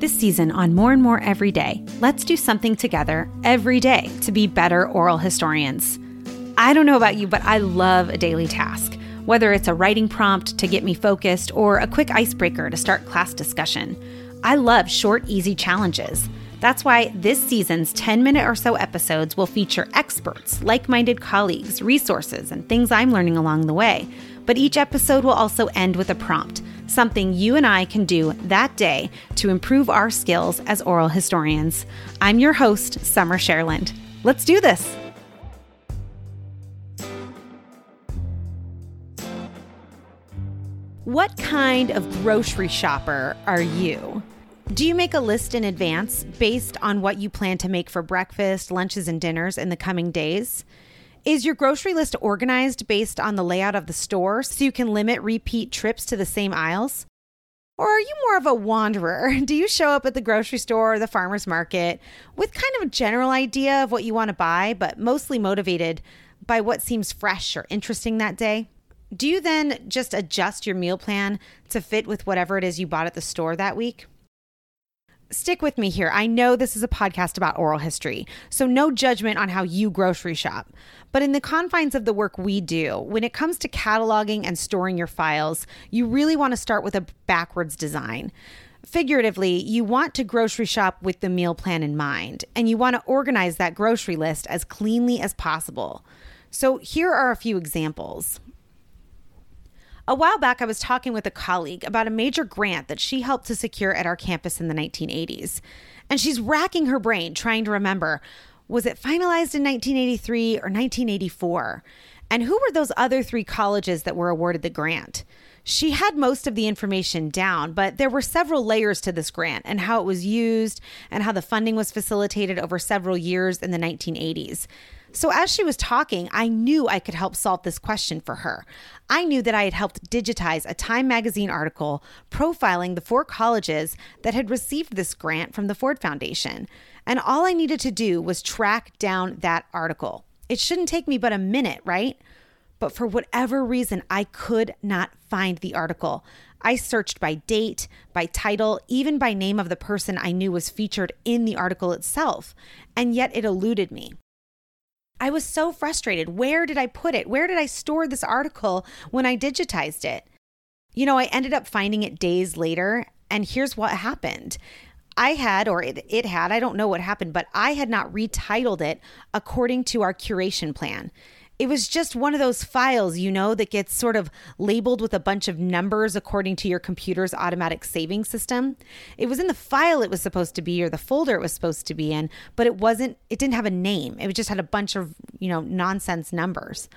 This season on More and More Every Day, let's do something together every day to be better oral historians. I don't know about you, but I love a daily task, whether it's a writing prompt to get me focused or a quick icebreaker to start class discussion. I love short, easy challenges. That's why this season's 10 minute or so episodes will feature experts, like minded colleagues, resources, and things I'm learning along the way. But each episode will also end with a prompt, something you and I can do that day to improve our skills as oral historians. I'm your host, Summer Sherland. Let's do this. What kind of grocery shopper are you? Do you make a list in advance based on what you plan to make for breakfast, lunches, and dinners in the coming days? Is your grocery list organized based on the layout of the store so you can limit repeat trips to the same aisles? Or are you more of a wanderer? Do you show up at the grocery store or the farmer's market with kind of a general idea of what you want to buy, but mostly motivated by what seems fresh or interesting that day? Do you then just adjust your meal plan to fit with whatever it is you bought at the store that week? Stick with me here. I know this is a podcast about oral history, so no judgment on how you grocery shop. But in the confines of the work we do, when it comes to cataloging and storing your files, you really want to start with a backwards design. Figuratively, you want to grocery shop with the meal plan in mind, and you want to organize that grocery list as cleanly as possible. So here are a few examples. A while back, I was talking with a colleague about a major grant that she helped to secure at our campus in the 1980s. And she's racking her brain trying to remember was it finalized in 1983 or 1984? And who were those other three colleges that were awarded the grant? She had most of the information down, but there were several layers to this grant and how it was used and how the funding was facilitated over several years in the 1980s. So, as she was talking, I knew I could help solve this question for her. I knew that I had helped digitize a Time magazine article profiling the four colleges that had received this grant from the Ford Foundation. And all I needed to do was track down that article. It shouldn't take me but a minute, right? But for whatever reason, I could not find the article. I searched by date, by title, even by name of the person I knew was featured in the article itself, and yet it eluded me. I was so frustrated. Where did I put it? Where did I store this article when I digitized it? You know, I ended up finding it days later, and here's what happened. I had, or it, it, had, I don't know what happened, but I had not retitled it according to our curation plan it was just one of those files, you know, that gets sort of labeled with a bunch of numbers according to your computer's automatic saving system. It was in the file it was supposed to be or the folder it was supposed to be in, but it wasn't, it didn't have a name. It just had a bunch of, you know, nonsense numbers.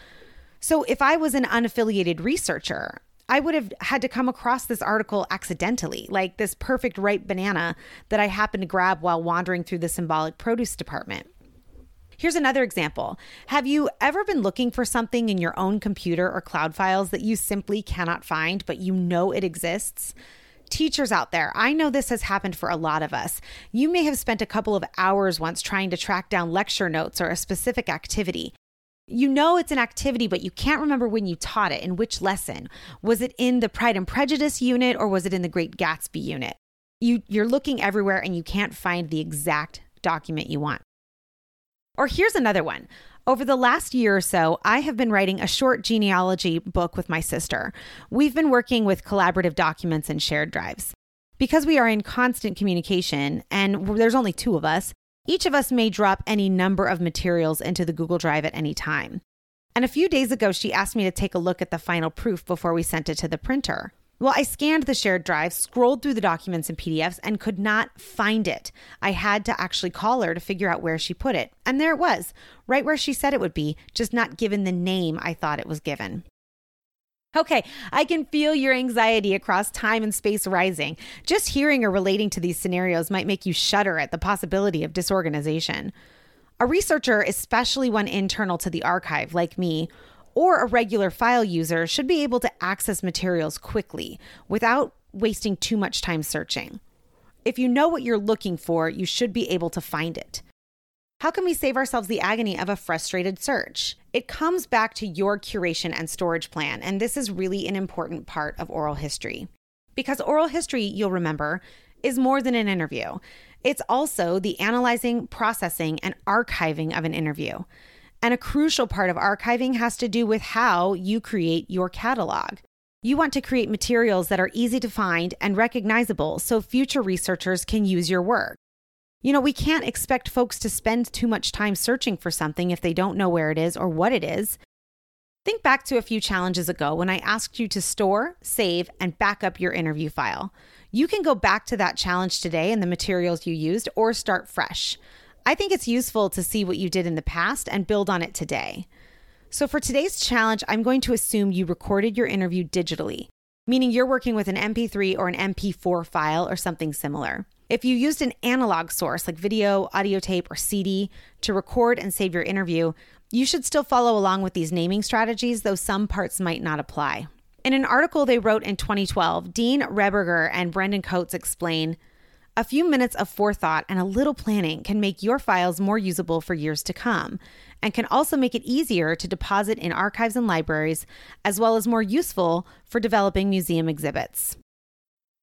So if I was an unaffiliated researcher, I would have had to come across this article accidentally, like this perfect ripe banana that I happened to grab while wandering through the symbolic produce department. Here's another example. Have you ever been looking for something in your own computer or cloud files that you simply cannot find, but you know it exists? Teachers out there, I know this has happened for a lot of us. You may have spent a couple of hours once trying to track down lecture notes or a specific activity. You know it's an activity, but you can't remember when you taught it, in which lesson. Was it in the Pride and Prejudice unit or was it in the Great Gatsby unit? You, you're looking everywhere and you can't find the exact document you want. Or here's another one. Over the last year or so, I have been writing a short genealogy book with my sister. We've been working with collaborative documents and shared drives. Because we are in constant communication and there's only two of us, each of us may drop any number of materials into the Google Drive at any time. And a few days ago, she asked me to take a look at the final proof before we sent it to the printer. Well, I scanned the shared drive, scrolled through the documents and PDFs, and could not find it. I had to actually call her to figure out where she put it. And there it was, right where she said it would be, just not given the name I thought it was given. Okay, I can feel your anxiety across time and space rising. Just hearing or relating to these scenarios might make you shudder at the possibility of disorganization. A researcher, especially one internal to the archive like me, or a regular file user should be able to access materials quickly without wasting too much time searching. If you know what you're looking for, you should be able to find it. How can we save ourselves the agony of a frustrated search? It comes back to your curation and storage plan, and this is really an important part of oral history. Because oral history, you'll remember, is more than an interview. It's also the analyzing, processing, and archiving of an interview. And a crucial part of archiving has to do with how you create your catalog. You want to create materials that are easy to find and recognizable so future researchers can use your work. You know, we can't expect folks to spend too much time searching for something if they don't know where it is or what it is. Think back to a few challenges ago when I asked you to store, save, and back up your interview file. You can go back to that challenge today and the materials you used or start fresh. I think it's useful to see what you did in the past and build on it today. So, for today's challenge, I'm going to assume you recorded your interview digitally, meaning you're working with an MP3 or an MP4 file or something similar. If you used an analog source like video, audio tape, or CD to record and save your interview, you should still follow along with these naming strategies, though some parts might not apply. In an article they wrote in 2012, Dean Rehberger and Brendan Coates explain a few minutes of forethought and a little planning can make your files more usable for years to come, and can also make it easier to deposit in archives and libraries, as well as more useful for developing museum exhibits.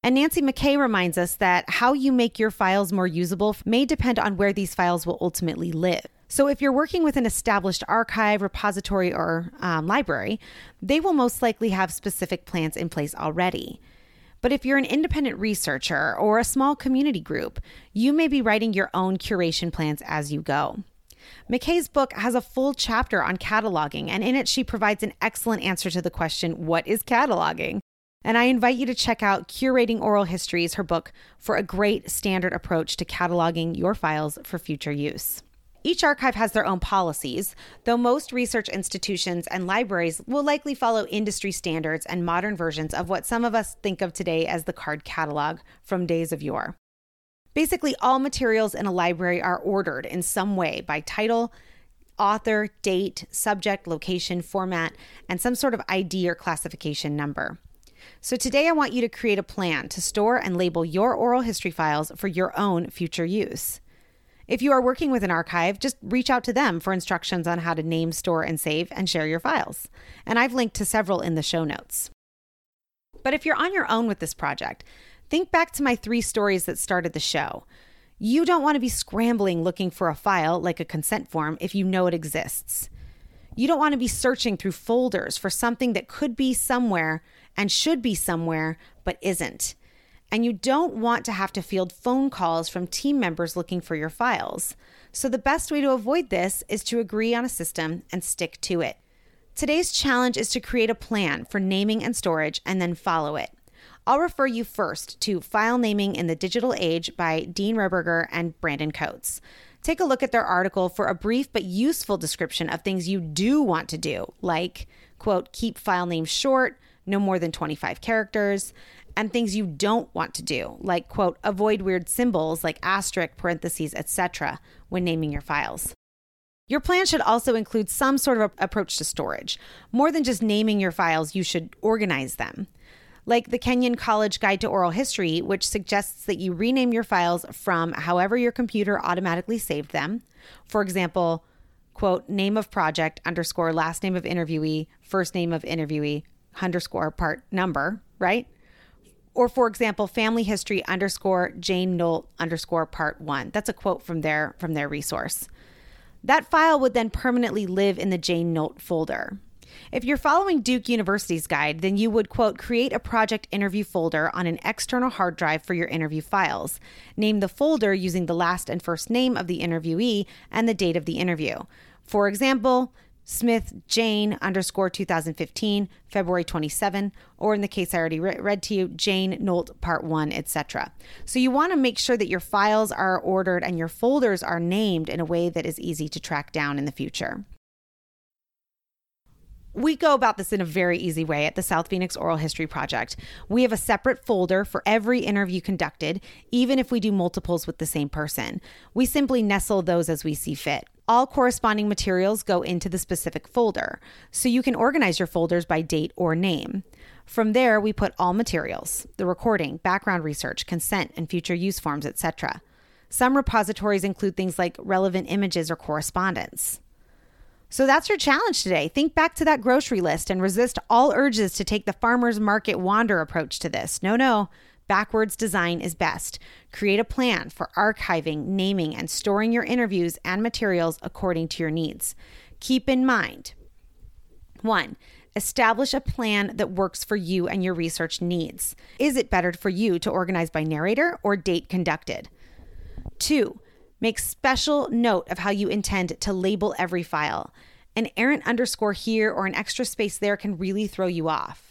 And Nancy MacKay reminds us that how you make your files more usable may depend on where these files will ultimately live. So, if you're working with an established archive, repository, or um, library, they will most likely have specific plans in place already. But if you're an independent researcher or a small community group, you may be writing your own curation plans as you go. MacKay's book has a full chapter on cataloging, and in it, she provides an excellent answer to the question what is cataloging? And I invite you to check out Curating Oral Histories, her book, for a great standard approach to cataloging your files for future use. Each archive has their own policies, though most research institutions and libraries will likely follow industry standards and modern versions of what some of us think of today as the card catalog from days of yore. Basically, all materials in a library are ordered in some way by title, author, date, subject, location, format, and some sort of ID or classification number. So, today I want you to create a plan to store and label your oral history files for your own future use. If you are working with an archive, just reach out to them for instructions on how to name, store, and save and share your files. And I've linked to several in the show notes. But if you're on your own with this project, think back to my three stories that started the show. You don't want to be scrambling looking for a file like a consent form if you know it exists. You don't want to be searching through folders for something that could be somewhere and should be somewhere but isn't and you don't want to have to field phone calls from team members looking for your files. So, the best way to avoid this is to agree on a system and stick to it. Today's challenge is to create a plan for naming and storage and then follow it. I'll refer you first to File Naming in the Digital Age by Dean Rehberger and Brandon Coates. Take a look at their article for a brief but useful description of things you do want to do, like, quote, keep file names short, no more than 25 characters, and things you don't want to do, like, quote, avoid weird symbols like asterisk, parentheses, etc., when naming your files. Your plan should also include some sort of approach to storage. More than just naming your files, you should organize them. Like the Kenyon College Guide to Oral History, which suggests that you rename your files from however your computer automatically saved them. For example, quote, name of project underscore last name of interviewee, first name of interviewee, underscore part number, right? Or for example, family history underscore Jane Nolt underscore part one. That's a quote from their from their resource. That file would then permanently live in the Jane Nolt folder. If you're following Duke University's guide, then you would, quote, create a project interview folder on an external hard drive for your interview files. Name the folder using the last and first name of the interviewee and the date of the interview. For example, Smith Jane underscore 2015, February 27, or in the case I already re- read to you, Jane Nolt Part 1, etc. So you want to make sure that your files are ordered and your folders are named in a way that is easy to track down in the future. We go about this in a very easy way at the South Phoenix Oral History Project. We have a separate folder for every interview conducted, even if we do multiples with the same person. We simply nestle those as we see fit all corresponding materials go into the specific folder, so you can organize your folders by date or name. From there, we put all materials the recording, background research, consent, and future use forms, etc. Some repositories include things like relevant images or correspondence. So that's your challenge today. Think back to that grocery list and resist all urges to take the farmer's market wander approach to this. No, no. Backwards design is best. Create a plan for archiving, naming, and storing your interviews and materials according to your needs. Keep in mind one, establish a plan that works for you and your research needs. Is it better for you to organize by narrator or date conducted? Two, make special note of how you intend to label every file. An errant underscore here or an extra space there can really throw you off.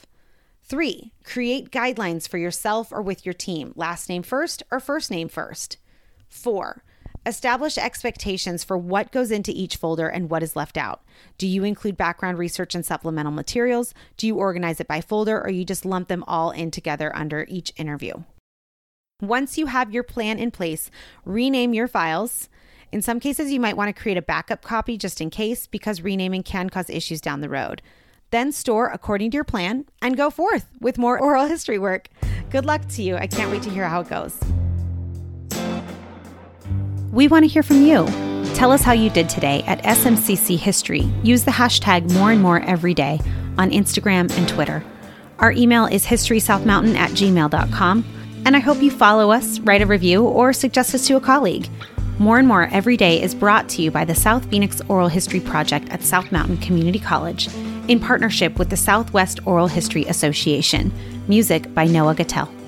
Three, create guidelines for yourself or with your team, last name first or first name first. Four, establish expectations for what goes into each folder and what is left out. Do you include background research and supplemental materials? Do you organize it by folder or you just lump them all in together under each interview? Once you have your plan in place, rename your files. In some cases, you might want to create a backup copy just in case because renaming can cause issues down the road then store according to your plan and go forth with more oral history work. Good luck to you. I can't wait to hear how it goes. We want to hear from you. Tell us how you did today at SMCC History. Use the hashtag more and more every day on Instagram and Twitter. Our email is historysouthmountain at gmail.com. And I hope you follow us, write a review, or suggest us to a colleague. More and More Every Day is brought to you by the South Phoenix Oral History Project at South Mountain Community College in partnership with the Southwest Oral History Association. Music by Noah Gattel.